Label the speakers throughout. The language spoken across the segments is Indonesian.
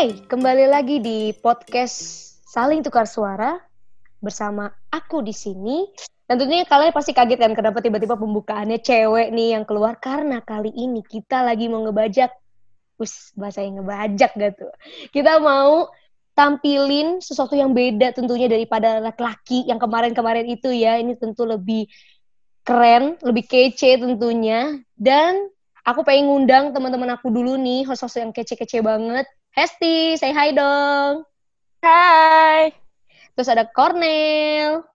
Speaker 1: Hai, kembali lagi di podcast Saling Tukar Suara bersama aku di sini. Tentunya kalian pasti kaget kan kenapa tiba-tiba pembukaannya cewek nih yang keluar karena kali ini kita lagi mau ngebajak. Us, bahasa yang ngebajak gak tuh? Kita mau tampilin sesuatu yang beda tentunya daripada laki-laki yang kemarin-kemarin itu ya. Ini tentu lebih keren, lebih kece tentunya. Dan aku pengen ngundang teman-teman aku dulu nih, host-host yang kece-kece banget. Hesti, say hi dong.
Speaker 2: Hai.
Speaker 1: Terus ada Cornel.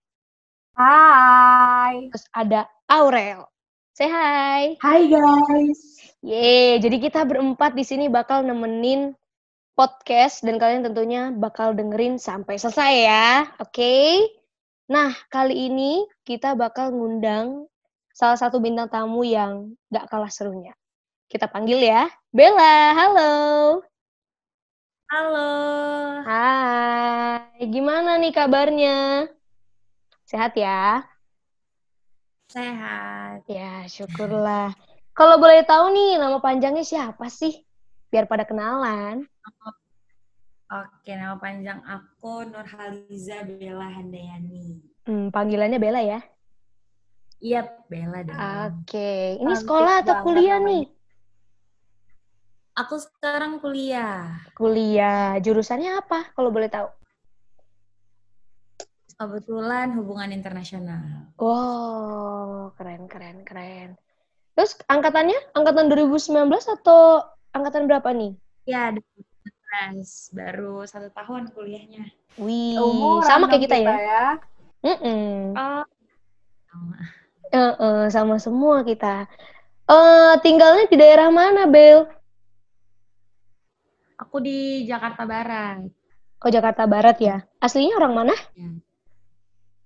Speaker 3: Hai.
Speaker 1: Terus ada Aurel. Say hi.
Speaker 3: Hai guys.
Speaker 1: Yeay, jadi kita berempat di sini bakal nemenin podcast dan kalian tentunya bakal dengerin sampai selesai ya. Oke. Okay? Nah, kali ini kita bakal ngundang salah satu bintang tamu yang gak kalah serunya. Kita panggil ya. Bella, halo.
Speaker 3: Halo.
Speaker 1: Hai, gimana nih kabarnya? Sehat ya?
Speaker 3: Sehat.
Speaker 1: Ya, syukurlah. Kalau boleh tahu nih, nama panjangnya siapa sih? Biar pada kenalan.
Speaker 3: Oke, nama panjang aku Nurhaliza Bella Handayani.
Speaker 1: Hmm, panggilannya Bella ya?
Speaker 3: Iya, Bella dong.
Speaker 1: Oke, ini
Speaker 3: Cantik
Speaker 1: sekolah atau kuliah
Speaker 3: namanya.
Speaker 1: nih?
Speaker 3: Aku sekarang kuliah.
Speaker 1: Kuliah. Jurusannya apa kalau boleh tahu?
Speaker 3: Kebetulan hubungan internasional.
Speaker 1: Wow, keren, keren, keren. Terus angkatannya? Angkatan 2019 atau angkatan berapa nih?
Speaker 3: Ya, 2019. Baru satu tahun kuliahnya.
Speaker 1: Wih,
Speaker 4: Umuran
Speaker 1: sama kayak
Speaker 4: dong
Speaker 1: kita ya?
Speaker 4: ya.
Speaker 1: Mm-mm.
Speaker 3: Oh. sama.
Speaker 1: Eh, sama semua kita. Eh, tinggalnya di daerah mana, Bel?
Speaker 3: Aku di Jakarta Barat.
Speaker 1: Oh, Jakarta Barat ya. Aslinya orang mana?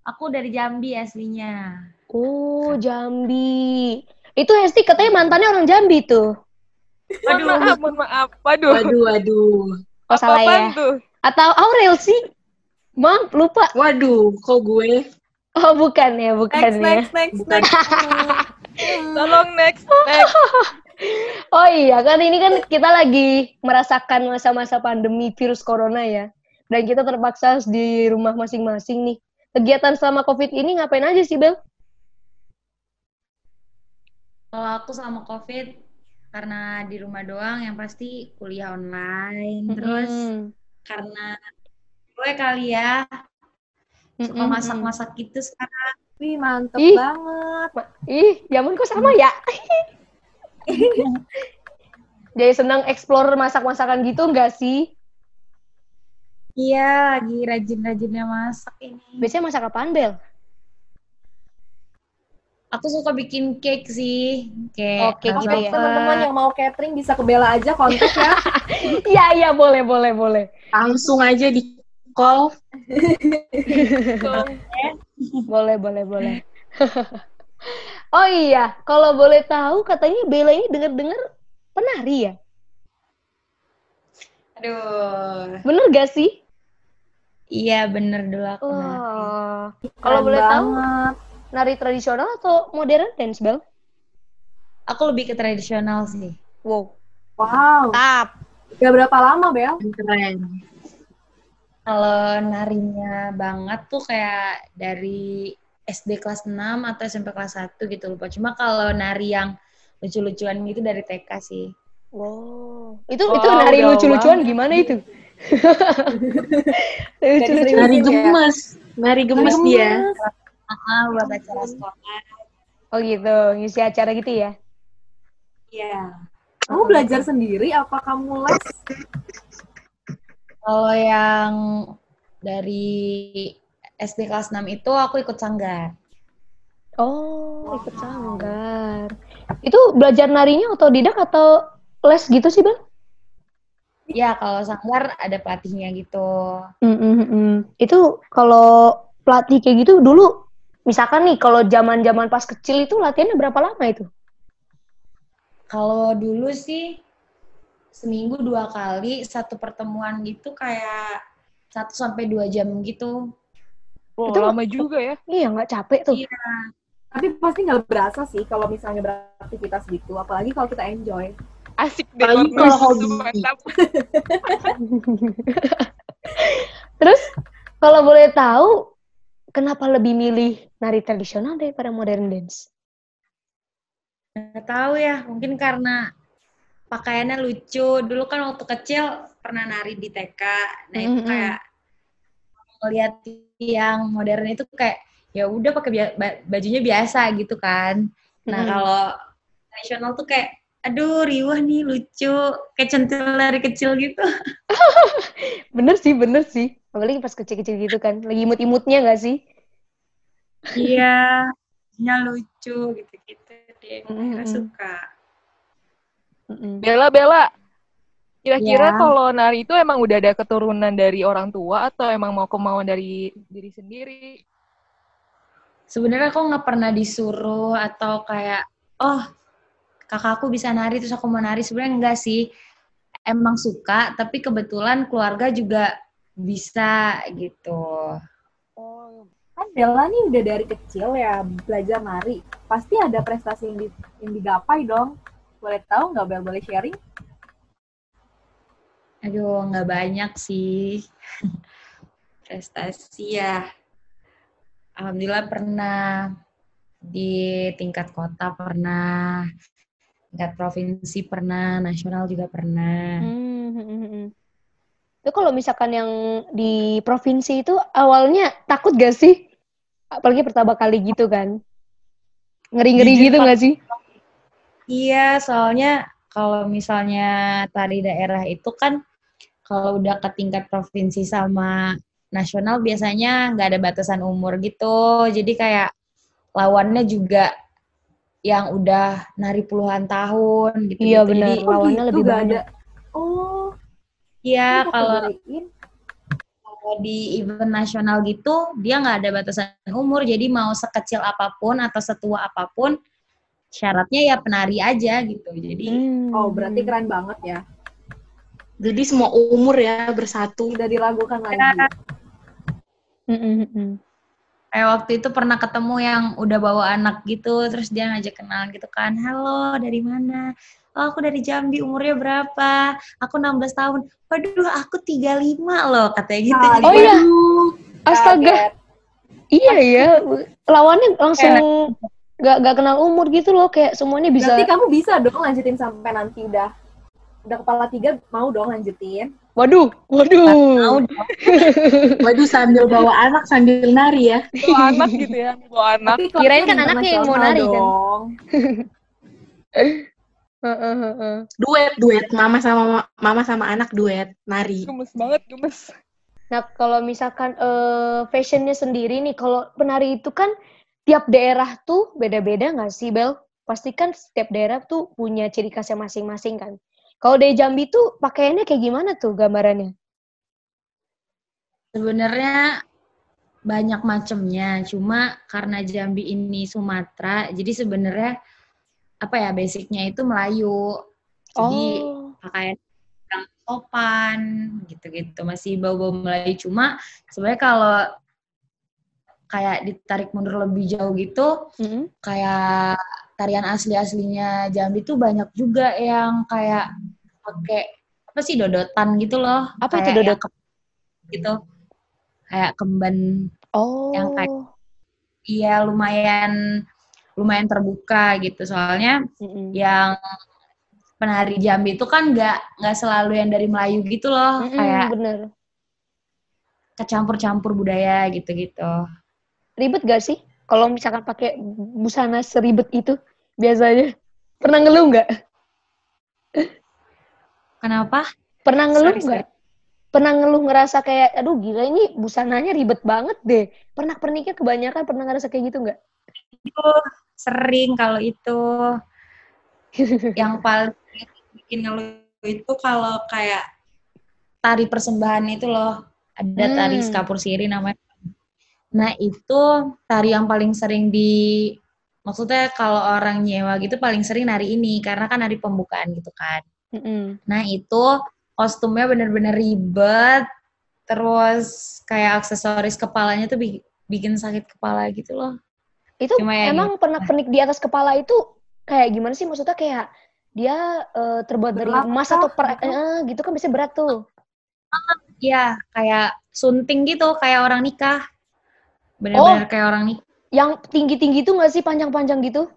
Speaker 3: Aku dari Jambi aslinya.
Speaker 1: Oh, Jambi. Itu Hesti katanya mantannya orang Jambi tuh.
Speaker 2: Mohon maaf, mohon maaf. Waduh.
Speaker 4: Waduh, waduh.
Speaker 1: Oh, salah
Speaker 2: Apa-apaan
Speaker 1: ya.
Speaker 2: tuh?
Speaker 1: Atau Aurel sih? Mam, lupa.
Speaker 4: Waduh, kok gue?
Speaker 1: Oh, bukan ya, bukan
Speaker 2: Next,
Speaker 1: ya.
Speaker 2: next, next, next. Tolong next, next.
Speaker 1: Oh iya, kan ini kan kita lagi merasakan masa-masa pandemi virus corona ya. Dan kita terpaksa harus di rumah masing-masing nih. Kegiatan selama COVID ini ngapain aja sih, Bel?
Speaker 3: Kalau aku sama COVID, karena di rumah doang, yang pasti kuliah online. Terus
Speaker 1: Mm-mm.
Speaker 3: karena gue kali ya, suka
Speaker 1: Mm-mm.
Speaker 3: masak-masak gitu sekarang.
Speaker 4: Wih, mantep
Speaker 1: Ih.
Speaker 4: banget.
Speaker 1: Ih, zaman kok sama ya? Jadi senang explore masak-masakan gitu enggak sih?
Speaker 3: Iya, lagi rajin-rajinnya masak ini.
Speaker 1: Biasanya masak apaan, Bel?
Speaker 3: Aku suka bikin cake sih, kayak
Speaker 1: Oke,
Speaker 3: red
Speaker 1: gitu
Speaker 4: Oke,
Speaker 1: ya.
Speaker 4: teman-teman yang mau catering bisa ke Bella aja kontak ya.
Speaker 1: Iya, iya, boleh, boleh, boleh.
Speaker 4: Langsung aja di call.
Speaker 1: Boleh, boleh, boleh. oh iya, kalau boleh tahu katanya Bella ini dengar-dengar penari ya?
Speaker 3: Aduh,
Speaker 1: Bener gak sih?
Speaker 3: iya bener dulu aku.
Speaker 1: Oh. Kalau boleh tahu,
Speaker 4: banget.
Speaker 1: Nari tradisional atau modern dance, Bel?
Speaker 3: Aku lebih ke tradisional sih.
Speaker 1: Wow.
Speaker 4: Wow.
Speaker 1: Tap.
Speaker 4: Udah berapa lama, Bel?
Speaker 1: Keren.
Speaker 3: Kalau narinya banget tuh kayak dari SD kelas 6 atau SMP kelas 1 gitu lupa. Cuma kalau nari yang lucu-lucuan gitu dari TK sih.
Speaker 1: Wow. Itu
Speaker 2: Wow,
Speaker 1: itu nari lucu-lucuan gimana itu? lucu-lucuan.
Speaker 4: Nari
Speaker 1: ya?
Speaker 4: gemes. Nari gemes dia.
Speaker 3: Ah, buat acara sekolah.
Speaker 1: Oh gitu, ngisi acara gitu ya?
Speaker 3: Iya.
Speaker 4: Kamu belajar sendiri apa kamu les?
Speaker 3: Kalau yang dari SD kelas 6 itu aku ikut sanggar.
Speaker 1: Oh, ikut sanggar. Itu belajar narinya otodidak atau les gitu sih, Bang?
Speaker 3: Ya, kalau sanggar ada pelatihnya gitu.
Speaker 1: Mm-mm-mm. Itu kalau pelatih kayak gitu dulu, misalkan nih kalau zaman-zaman pas kecil itu latihannya berapa lama itu?
Speaker 3: Kalau dulu sih seminggu dua kali, satu pertemuan gitu kayak satu sampai dua jam gitu.
Speaker 2: Wow,
Speaker 1: Itu-
Speaker 2: lama juga ya.
Speaker 1: Iya, nggak capek tuh.
Speaker 3: Iya.
Speaker 4: Tapi pasti nggak berasa sih kalau misalnya beraktivitas gitu, apalagi kalau kita enjoy.
Speaker 2: Asik deh.
Speaker 5: Apalagi kalau hobi.
Speaker 2: Mantap.
Speaker 1: Terus kalau boleh tahu kenapa lebih milih nari tradisional daripada modern dance?
Speaker 3: Nggak tahu ya, mungkin karena pakaiannya lucu. Dulu kan waktu kecil pernah nari di TK. Nah, itu kayak ngeliat yang modern itu kayak ya udah pakai bia- ba- bajunya biasa gitu kan. Nah, kalau tradisional tuh kayak aduh riuh nih lucu, kayak centil dari kecil gitu.
Speaker 1: Bener sih, bener sih. Apalagi pas kecil-kecil gitu kan. Lagi imut-imutnya nggak sih?
Speaker 3: Iya, nya lucu gitu-gitu deh.
Speaker 1: Mm-mm.
Speaker 3: Akhirnya suka.
Speaker 1: Mm-mm.
Speaker 2: Bella, Bella. Kira-kira
Speaker 3: Ya.
Speaker 2: kalau nari itu emang udah ada keturunan dari orang tua atau emang mau kemauan dari diri sendiri?
Speaker 3: sebenarnya aku nggak pernah disuruh atau kayak oh kakakku bisa nari terus aku mau nari sebenarnya enggak sih emang suka tapi kebetulan keluarga juga bisa gitu
Speaker 2: Oh,
Speaker 4: Kan Bella nih udah dari kecil ya belajar nari. Pasti ada prestasi yang, di- yang digapai dong. Boleh tahu nggak Bel? Boleh sharing?
Speaker 3: aduh nggak banyak sih prestasi ya alhamdulillah pernah di tingkat kota pernah tingkat provinsi pernah nasional juga pernah
Speaker 1: Hmm, hmm, hmm, hmm. Itu kalau misalkan yang di provinsi itu awalnya takut gak sih? Apalagi pertama kali gitu kan. Ngeri-ngeri gitu gak sih?
Speaker 3: Iya, soalnya kalau misalnya tari daerah itu kan kalau udah ke tingkat provinsi sama nasional biasanya nggak ada batasan umur gitu. Jadi kayak lawannya juga yang udah nari puluhan tahun gitu.
Speaker 1: Iya,
Speaker 3: gitu.
Speaker 1: benar.
Speaker 3: Jadi,
Speaker 1: Lawannya lebih
Speaker 4: nggak
Speaker 1: banyak.
Speaker 4: ada. Oh,
Speaker 3: iya kalau di event nasional gitu dia nggak ada batasan umur. Jadi mau sekecil apa pun atau setua apa pun syaratnya ya penari aja gitu. Jadi
Speaker 1: Hmm,
Speaker 4: Oh, berarti keren banget ya.
Speaker 5: Jadi semua umur ya bersatu.
Speaker 4: Tidak diragukan lagi.
Speaker 1: Hmm, hmm, hmm.
Speaker 3: Kayak waktu itu pernah ketemu yang udah bawa anak gitu, terus dia ngajak kenalan gitu kan, halo dari mana? Oh aku dari Jambi, umurnya berapa? Aku 16 tahun. Waduh aku 35 loh, katanya gitu. Jadi
Speaker 1: Oh iya, astaga.
Speaker 4: kaget.
Speaker 1: Iya ya, lawannya langsung gak, gak kenal umur gitu loh, kayak semuanya bisa.
Speaker 4: Berarti kamu bisa dong lanjutin sampai nanti udah udah kepala tiga mau dong lanjutin.
Speaker 1: Waduh,
Speaker 3: mau
Speaker 1: waduh.
Speaker 3: dong.
Speaker 5: Waduh sambil bawa anak sambil nari ya.
Speaker 2: bawa anak gitu ya, bawa anak.
Speaker 4: Tapi
Speaker 1: Kirain kan anaknya yang mau nari kan? Heeh, heeh.
Speaker 5: Duet duet mama sama mama sama anak duet nari.
Speaker 2: Gemes banget, gemes.
Speaker 1: Nah, kalau misalkan eh, fashionnya sendiri nih, kalau penari itu kan tiap daerah tuh beda-beda nggak sih, Bel? Pasti kan setiap daerah tuh punya ciri khasnya masing-masing kan. Kalau dari Jambi tuh pakaiannya kayak gimana tuh gambarannya?
Speaker 3: Sebenarnya banyak macamnya, cuma karena Jambi ini Sumatera, jadi sebenarnya apa ya basicnya itu Melayu. Jadi
Speaker 1: oh,
Speaker 3: pakaian yang sopan gitu-gitu masih bau-bau Melayu cuma sebenarnya kalau kayak ditarik mundur lebih jauh gitu
Speaker 1: mm-mm.
Speaker 3: kayak tarian asli-aslinya Jambi tuh banyak juga yang kayak pakai apa sih dodotan gitu loh
Speaker 1: Apa itu
Speaker 3: Kayak
Speaker 1: dodot?
Speaker 3: yang ke- gitu kayak kemben
Speaker 1: oh,
Speaker 3: yang kayak- iya lumayan lumayan terbuka gitu soalnya
Speaker 1: Mm-mm.
Speaker 3: yang penari Jambi itu kan nggak nggak selalu yang dari Melayu gitu loh
Speaker 1: Mm-mm,
Speaker 3: kayak
Speaker 1: bener.
Speaker 3: kecampur-campur budaya gitu-gitu
Speaker 1: Ribet gak sih? Kalau misalkan pakai busana seribet itu biasanya? Pernah ngeluh nggak?
Speaker 3: kenapa
Speaker 1: Pernah ngeluh nggak? Pernah ngeluh ngerasa kayak, aduh gila ini busananya ribet banget deh. Pernah pernikah kebanyakan pernah ngerasa kayak gitu nggak?
Speaker 3: Sering kalau itu yang paling bikin ngeluh itu kalau kayak tari persembahan itu loh ada tari
Speaker 1: Hmm.
Speaker 3: skapur siri namanya nah itu tari yang paling sering di maksudnya kalau orang nyewa gitu paling sering nari ini karena kan nari pembukaan gitu kan
Speaker 1: Mm-mm.
Speaker 3: Nah itu kostumnya bener-bener ribet, terus kayak aksesoris kepalanya tuh bi- bikin sakit kepala gitu loh.
Speaker 1: Itu
Speaker 3: Cuma ya
Speaker 1: emang pernak-pernik di atas kepala itu kayak gimana sih? Maksudnya kayak dia eh, terbuat dari emas atau per
Speaker 4: Gitu?
Speaker 1: eh, gitu kan bisa berat tuh.
Speaker 3: Iya, kayak sunting gitu, kayak orang nikah. Bener-bener kayak orang nikah.
Speaker 1: Yang tinggi-tinggi itu nggak sih panjang-panjang gitu?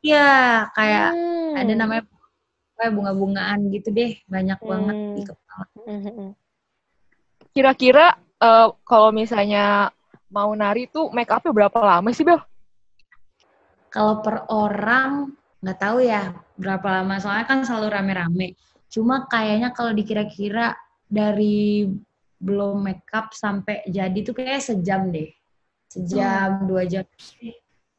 Speaker 3: Iya, kayak
Speaker 1: Hmm.
Speaker 3: ada namanya kayak bunga-bungaan gitu deh, banyak banget
Speaker 1: Hmm.
Speaker 3: di kepala.
Speaker 1: Mhm.
Speaker 2: Kira-kira eh, kalau misalnya mau nari tuh make up-nya berapa lama sih, Bel?
Speaker 3: Kalau per orang nggak tahu ya berapa lama, soalnya kan selalu rame-rame. Cuma kayaknya kalau dikira-kira dari belum makeup sampai jadi tuh kayak sejam deh. Sejam, dua jam.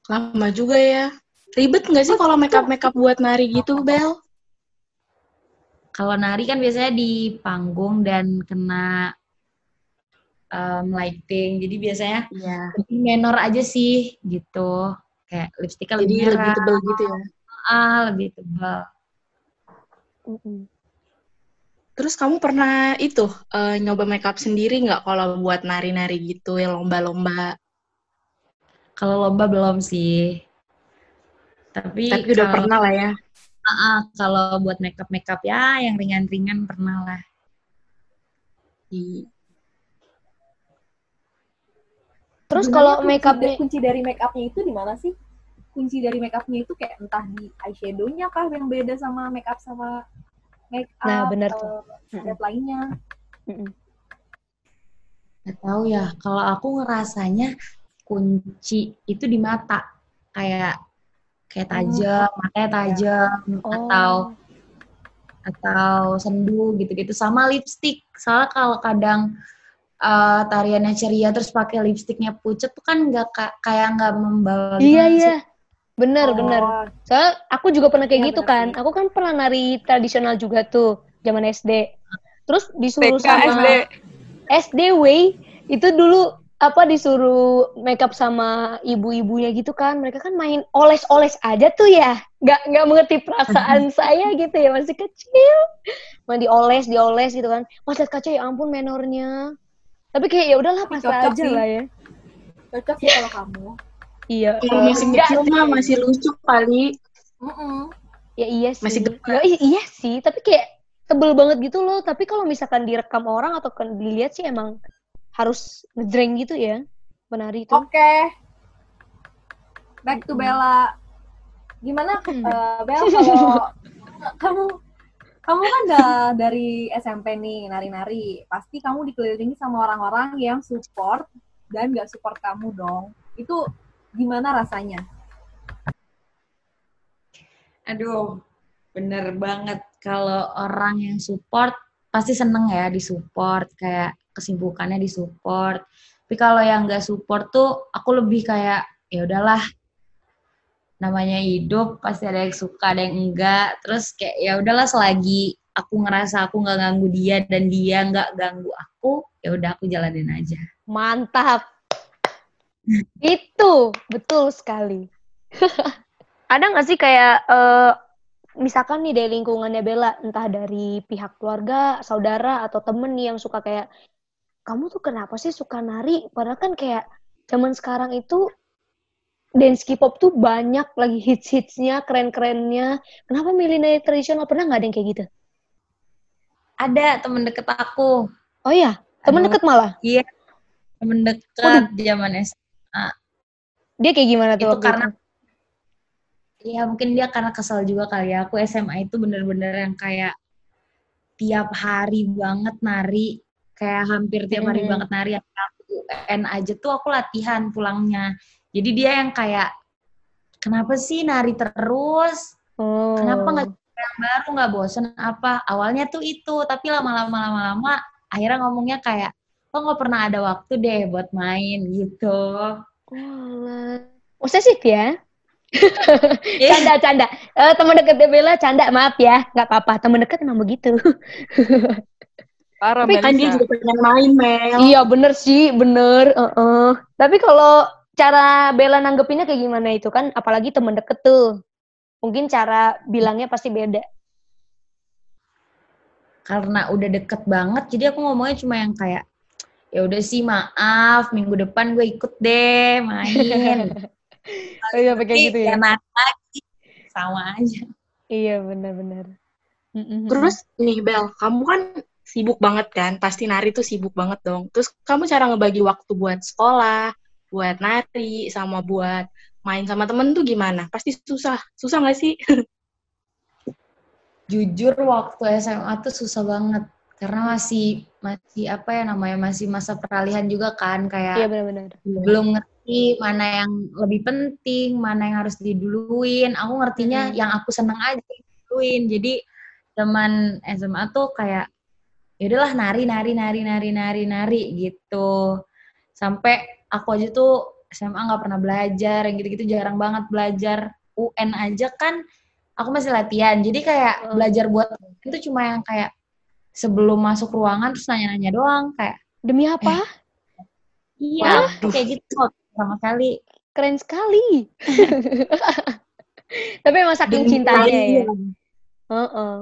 Speaker 5: Lama juga ya. Ribet nggak sih kalau makeup makeup buat nari gitu, Bel?
Speaker 3: Kalau nari kan biasanya di panggung dan kena um, lighting. Jadi biasanya
Speaker 5: Iya.
Speaker 3: lebih menor aja sih gitu. Kayak lipstiknya
Speaker 5: Jadi
Speaker 3: lebih
Speaker 5: lebih
Speaker 3: merah,
Speaker 5: tebel gitu ya.
Speaker 3: ah, lebih tebal.
Speaker 5: Terus kamu pernah itu eh, nyoba makeup sendiri nggak kalau buat nari-nari gitu ya lomba-lomba?
Speaker 3: Kalau lomba belum sih. Tapi,
Speaker 5: Tapi udah
Speaker 3: kalau-
Speaker 5: pernah lah ya.
Speaker 3: Ah, kalau buat makeup makeup ya yang ringan-ringan pernah lah.
Speaker 5: Di-
Speaker 1: Terus kalau
Speaker 4: kunci
Speaker 1: make up
Speaker 4: da- kunci dari make upnya itu di mana sih? Kunci dari make upnya itu kayak entah di eyeshadow-nya kah yang beda sama make up sama make up
Speaker 1: Nah, benar
Speaker 4: atau
Speaker 1: tuh.
Speaker 4: set lainnya.
Speaker 3: Gak tahu ya. Kalau aku ngerasanya kunci itu di mata. Kayak kayak tajam, matanya tajam atau
Speaker 1: Oh.
Speaker 3: atau sendu gitu-gitu sama lipstick. Soalnya kalau kadang eh, tariannya ceria terus pakai lipstiknya pucet tuh kan nggak ka- kayak nggak membawa
Speaker 1: Iya
Speaker 3: gimana sih?
Speaker 1: iya. Bener bener.
Speaker 4: Oh,
Speaker 1: Soalnya aku juga pernah kayak
Speaker 4: Iya,
Speaker 1: gitu
Speaker 4: bener
Speaker 1: kan.
Speaker 4: sih.
Speaker 1: Aku kan pernah nari tradisional juga tuh zaman SD. Terus disuruh
Speaker 2: TK,
Speaker 1: sama
Speaker 2: SD.
Speaker 1: SDW itu dulu apa disuruh makeup sama ibu-ibunya gitu kan. Mereka kan main oles-oles aja tuh ya. Nggak nggak mengerti perasaan saya gitu ya masih kecil. Main dioles, dioles gitu kan. Pas liat kaca ya ampun menornya. Tapi kayak ya udahlah
Speaker 4: cocok
Speaker 1: aja
Speaker 4: sih.
Speaker 1: lah ya.
Speaker 4: cocok sih kalau kamu.
Speaker 1: Iya.
Speaker 5: Kalau masih kecil mah masih lucu kali.
Speaker 4: Mm-mm.
Speaker 1: Ya iya sih.
Speaker 5: Masih.
Speaker 1: Ya, i- iya sih, tapi kayak tebel banget gitu loh. Tapi kalau misalkan direkam orang atau kan dilihat sih emang harus ngejreng gitu ya. Penari itu.
Speaker 4: Oke. Back to Bella. Gimana
Speaker 1: Hmm.
Speaker 4: eh, Bel kalau kamu kamu kan udah dari SMP nih nari-nari, pasti kamu dikelilingi sama orang-orang yang support dan gak support kamu dong. Itu gimana rasanya?
Speaker 3: Aduh, bener banget. Kalau orang yang support, pasti seneng ya disupport, kayak kesibukannya disupport. Tapi kalau yang nggak support tuh, aku lebih kayak, ya udahlah, namanya hidup, pasti ada yang suka, ada yang enggak. Terus kayak, ya udahlah selagi aku ngerasa aku nggak ganggu dia dan dia nggak ganggu aku, ya udah aku jalanin aja.
Speaker 1: Mantap. itu betul sekali. Ada nggak sih kayak eh, misalkan nih dari lingkungannya Bella, entah dari pihak keluarga, saudara atau temen nih yang suka kayak kamu tuh kenapa sih suka nari? Padahal kan kayak zaman sekarang itu dance K-pop tuh banyak lagi hits-hitsnya, keren-kerennya. Kenapa milih tradisional? Pernah nggak ada yang kayak gitu?
Speaker 3: Ada temen deket aku,
Speaker 1: Oh iya, temen
Speaker 3: Aduh.
Speaker 1: deket malah.
Speaker 3: iya, temen deket zaman SMA.
Speaker 1: Dia kayak gimana tuh
Speaker 3: Itu
Speaker 1: waktu
Speaker 3: karena
Speaker 1: itu?
Speaker 3: Ya mungkin dia karena kesal juga kali ya. Aku SMA itu bener-bener yang kayak tiap hari banget nari. Kayak hampir tiap hari
Speaker 1: Mhm.
Speaker 3: banget nari. Aku UN aja tuh aku latihan pulangnya. Jadi dia yang kayak, kenapa sih nari terus?
Speaker 1: Oh.
Speaker 3: Kenapa nggak yang baru, nggak bosen apa? Awalnya tuh itu, tapi lama-lama lama-lama akhirnya ngomongnya kayak, lo nggak pernah ada waktu deh buat main gitu.
Speaker 1: Walah. Posesif ya? Canda, canda. Eh, teman dekatnya Bella, canda. Maaf ya. Nggak apa-apa. Teman dekat emang begitu.
Speaker 2: Parah,
Speaker 5: Tapi kan dia juga pengen main, Mel.
Speaker 1: iya, bener sih. Bener. Heeh. Tapi kalau cara Bella nanggepinnya kayak gimana itu kan? Apalagi teman deket tuh. Mungkin cara bilangnya pasti beda.
Speaker 3: karena udah deket banget jadi aku ngomongnya cuma yang kayak ya udah sih maaf minggu depan gue ikut deh main
Speaker 1: Oh iya, pakai gitu ya?
Speaker 3: ya nari lagi sama aja
Speaker 1: Iya, benar-benar.
Speaker 5: Terus nih Bel, kamu kan sibuk banget kan? Pasti nari tuh sibuk banget dong. Terus kamu cara ngebagi waktu buat sekolah, buat nari, sama buat main sama temen tuh gimana? Pasti susah. Susah nggak sih?
Speaker 3: jujur waktu SMA tuh susah banget karena masih masih apa ya namanya masih masa peralihan juga kan kayak
Speaker 1: Iya, benar-benar.
Speaker 3: belum ngerti mana yang lebih penting, mana yang harus diduluin. Aku ngertinya
Speaker 1: Mm-mm.
Speaker 3: yang aku seneng aja diduluin. Jadi teman SMA tuh kayak ya udahlah nari nari nari nari nari nari gitu. Sampai aku aja tuh SMA nggak pernah belajar, yang gitu-gitu jarang banget belajar. UN aja kan aku masih latihan. Jadi kayak
Speaker 1: Mm.
Speaker 3: belajar buat itu cuma yang kayak sebelum masuk ruangan terus nanya-nanya doang kayak
Speaker 1: Demi apa?
Speaker 3: iya
Speaker 5: Waduh.
Speaker 3: kayak gitu sama sekali
Speaker 1: Keren sekali. Tapi emang saking
Speaker 3: Demi
Speaker 1: cintanya ya.
Speaker 3: kalian.
Speaker 1: Heeh.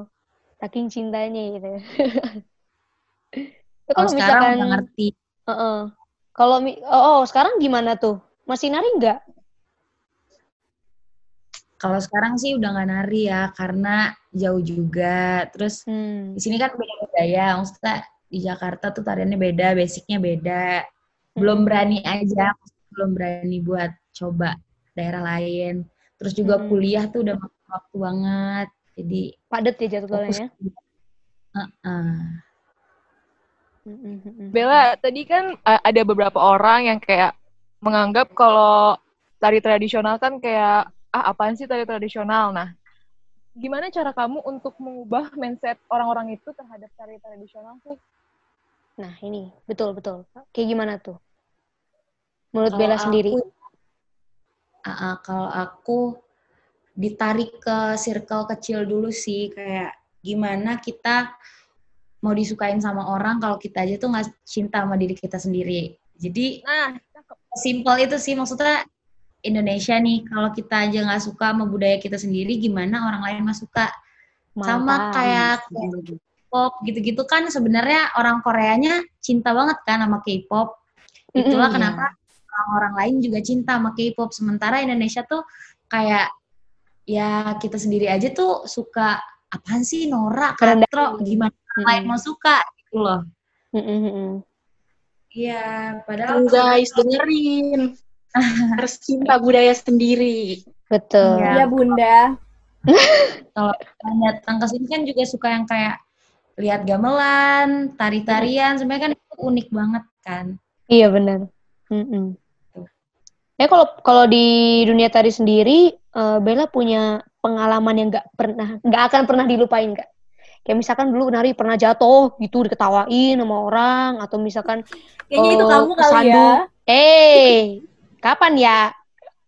Speaker 1: Saking cintanya gitu. Tapi
Speaker 3: Kalau sekarang udah ngerti.
Speaker 1: Heeh. Kalau oh, oh, sekarang gimana tuh? Masih nari nggak?
Speaker 3: Kalau sekarang sih udah nggak nari ya, karena jauh juga. Terus
Speaker 1: Hmm.
Speaker 3: di sini kan beda budaya. Maksudnya di Jakarta tuh tariannya beda, basicnya beda. Belum berani aja, belum berani buat coba daerah lain. Terus juga
Speaker 1: Hmm.
Speaker 3: kuliah tuh udah waktu banget. Jadi
Speaker 1: Padet ya jadwalnya.
Speaker 3: Heeh.
Speaker 1: Mm-mm.
Speaker 2: Bella, tadi kan uh, ada beberapa orang yang kayak menganggap kalau tari tradisional kan kayak ah apaan sih tari tradisional. Nah, gimana cara kamu untuk mengubah mindset orang-orang itu terhadap tari tradisional sih?
Speaker 1: Nah, ini betul betul. Kayak gimana tuh? Menurut
Speaker 3: Kalau
Speaker 1: Bella
Speaker 3: aku-
Speaker 1: sendiri.
Speaker 3: Ah, ah, kalau aku ditarik ke circle kecil dulu sih kayak gimana kita mau disukain sama orang kalau kita aja tuh nggak cinta sama diri kita sendiri. Jadi
Speaker 2: Nah,
Speaker 3: simpel itu sih maksudnya Indonesia nih kalau kita aja nggak suka sama budaya kita sendiri gimana orang lain mah suka sama
Speaker 1: Mantap.
Speaker 3: kayak K-pop gitu-gitu kan sebenarnya orang Koreanya cinta banget kan sama K-pop. Itulah
Speaker 1: Mm-mm.
Speaker 3: kenapa orang-orang lain juga cinta sama K-pop. Sementara Indonesia tuh kayak ya kita sendiri aja tuh suka apaan sih Nora. Katro, gimana lain mau suka gitu loh. Iya, padahal
Speaker 5: Tuh, guys, dengerin. Harus cinta budaya sendiri.
Speaker 1: Betul.
Speaker 3: Iya.
Speaker 4: Iya, Bunda.
Speaker 3: kalau yang datang ke sini kan juga suka yang kayak lihat gamelan, tari-tarian, sebenarnya kan itu unik banget kan.
Speaker 1: Iya benar. Mm-mm. Ya kalau kalau di dunia tari sendiri, eh, Bella punya pengalaman yang nggak pernah, nggak akan pernah dilupain kak. Kayak misalkan dulu nari pernah jatuh gitu diketawain sama orang atau misalkan
Speaker 4: Kayaknya itu
Speaker 1: Oh,
Speaker 4: kamu kali ya.
Speaker 1: eh kapan ya?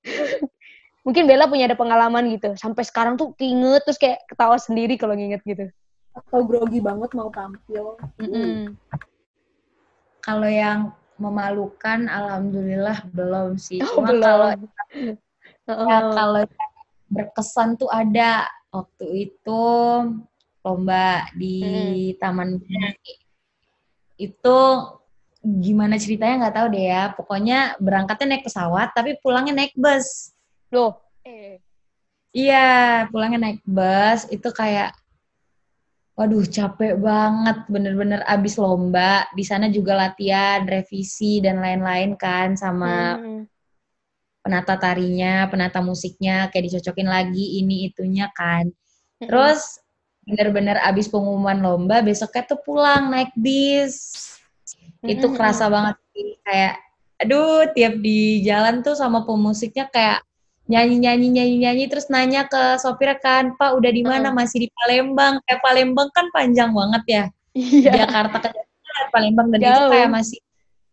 Speaker 1: Mungkin Bella punya ada pengalaman gitu. Sampai sekarang tuh keinget terus kayak ketawa sendiri kalau nginget gitu.
Speaker 4: Atau grogi banget mau tampil.
Speaker 1: Mm-mm.
Speaker 3: Kalau yang memalukan, alhamdulillah belum sih.
Speaker 1: Oh,
Speaker 3: Cuma
Speaker 1: belum.
Speaker 3: kalau
Speaker 1: Heeh.
Speaker 3: ya, kalau yang berkesan tuh ada waktu itu lomba di Taman Mini. Itu gimana ceritanya nggak tahu deh ya. Pokoknya berangkatnya naik pesawat, tapi pulangnya naik bus.
Speaker 1: Loh. Eh.
Speaker 3: Iya, pulangnya naik bus itu kayak waduh capek banget bener-bener abis lomba di sana juga latihan revisi dan lain-lain kan sama
Speaker 1: Mm.
Speaker 3: penata tarinya penata musiknya kayak dicocokin lagi ini itunya kan
Speaker 1: Mm-mm.
Speaker 3: terus bener-bener abis pengumuman lomba besoknya tuh pulang naik bis. Itu kerasa banget sih kayak aduh tiap di jalan tuh sama pemusiknya kayak nyanyi nyanyi nyanyi nyanyi terus nanya ke sopir kan pak udah di mana? Masih di Palembang? Kayak Palembang kan panjang banget ya.
Speaker 1: Iya.
Speaker 3: Jakarta ke Palembang dan itu
Speaker 1: Jauh.
Speaker 3: kayak masih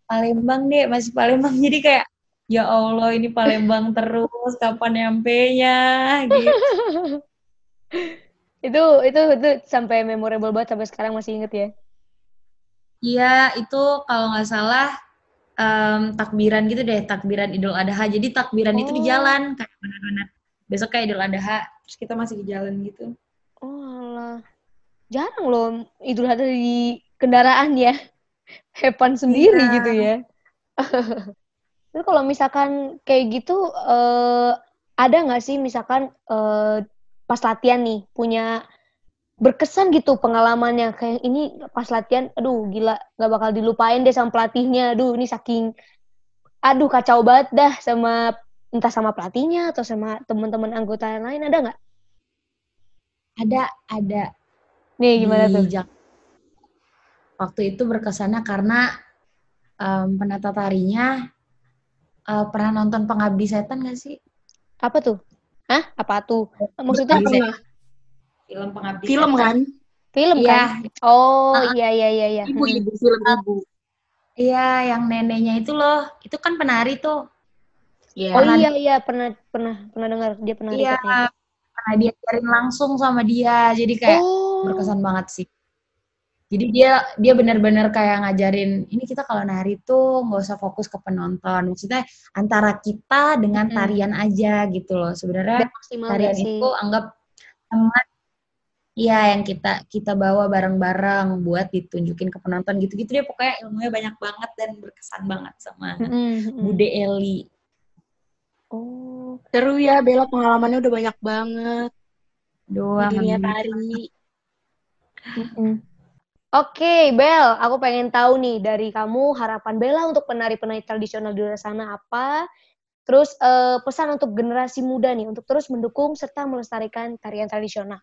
Speaker 3: Palembang deh masih Palembang. Jadi kayak ya Allah ini Palembang terus kapan nyampe nya gitu
Speaker 1: itu itu itu sampai memorable banget sampai sekarang masih inget ya.
Speaker 3: Iya itu kalau nggak salah em, takbiran gitu deh takbiran Idul Adha jadi takbiran itu di
Speaker 1: Oh.
Speaker 3: jalan kayak benar-benar besok kayak Idul Adha terus kita masih di jalan gitu
Speaker 1: Oh alah. Jarang loh Idul Adha di kendaraan ya. Hepan sendiri
Speaker 3: Iya.
Speaker 1: gitu ya. Terus kalau misalkan kayak gitu eh ada nggak sih misalkan eh, pas latihan nih punya berkesan gitu pengalamannya. Kayak ini pas latihan aduh gila nggak bakal dilupain deh sama pelatihnya. Aduh ini saking aduh kacau banget dah sama entah sama pelatihnya atau sama teman-teman anggota yang lain ada nggak?
Speaker 3: Ada, ada.
Speaker 1: nih gimana
Speaker 3: di
Speaker 1: tuh?
Speaker 3: Jak- Waktu itu berkesannya karena em, penata tarinya eh, pernah nonton Pengabdi Setan gak sih?
Speaker 1: apa tuh Hah? apa tuh maksudnya.
Speaker 3: Film Pengabdi
Speaker 5: Film kan?
Speaker 1: film
Speaker 3: Iya,
Speaker 1: kan oh
Speaker 3: Ah,
Speaker 1: iya iya iya iya
Speaker 5: Ibu-ibu, film ibu.
Speaker 3: iya, yang neneknya itu loh. Itu kan penari tuh.
Speaker 5: Iya.
Speaker 1: oh iya iya pernah pernah pernah dengar dia pernah
Speaker 3: Iya,
Speaker 1: ikutnya
Speaker 3: pernah diajarin langsung sama dia. Jadi kayak
Speaker 1: oh
Speaker 3: berkesan banget sih. Jadi dia dia benar-benar kayak ngajarin ini kita kalau nari tuh nggak usah fokus ke penonton. Maksudnya antara kita dengan
Speaker 1: Mm-mm.
Speaker 3: tarian aja gitu loh. Sebenarnya tarian
Speaker 1: sih
Speaker 3: itu anggap teman Iya, yang kita kita bawa bareng-bareng buat ditunjukin ke penonton gitu-gitu dia pokoknya ilmunya banyak banget dan berkesan banget sama
Speaker 1: Mm-mm, mm-mm.
Speaker 3: Bude Eli.
Speaker 1: oh
Speaker 5: Seru ya, Bella pengalamannya udah banyak banget
Speaker 3: Doang.
Speaker 5: dunia tari.
Speaker 1: Mm-mm. Oke, Bel, aku pengen tahu nih dari kamu harapan Bella untuk penari-penari tradisional di luar sana apa? Terus eh, pesan untuk generasi muda nih untuk terus mendukung serta melestarikan tarian tradisional.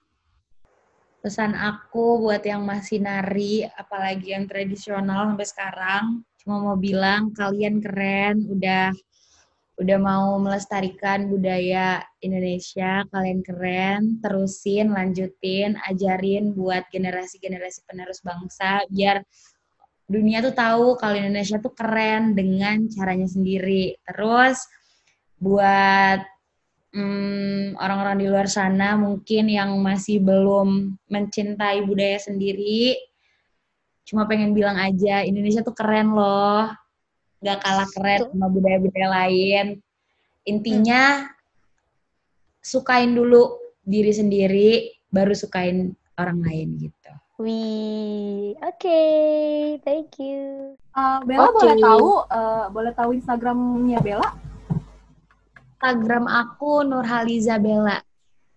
Speaker 3: Pesan aku buat yang masih nari, apalagi yang tradisional sampai sekarang, cuma mau bilang kalian keren, udah udah mau melestarikan budaya Indonesia, kalian keren, terusin, lanjutin, ajarin buat generasi-generasi penerus bangsa, biar dunia tuh tahu kalau Indonesia tuh keren dengan caranya sendiri. Terus buat hmm, orang-orang di luar sana mungkin yang masih belum mencintai budaya sendiri, cuma pengen bilang aja Indonesia tuh keren loh, nggak kalah keren
Speaker 1: Tuh.
Speaker 3: sama budaya-budaya lain. Intinya sukain dulu diri sendiri, baru sukain orang lain gitu.
Speaker 1: Wih, oke, thank you.
Speaker 4: Eh, Bella
Speaker 5: Oke.
Speaker 4: boleh tahu eh, boleh tahu Instagramnya Bella?
Speaker 3: Instagram aku Nurhaliza Bella.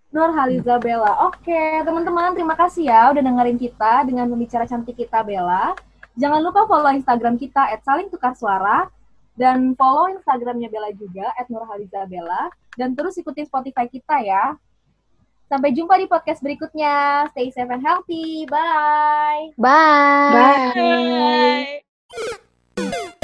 Speaker 4: Nur Haliza Bella. Oke, teman-teman terima kasih ya udah dengerin kita dengan pembicara cantik kita Bella. Jangan lupa follow Instagram kita @salingtukarsuara dan follow Instagramnya Bella juga @nurhalizabella dan terus ikutin Spotify kita ya. Sampai jumpa di podcast berikutnya. Stay safe and healthy. Bye.
Speaker 1: Bye.
Speaker 5: Bye.
Speaker 3: Bye.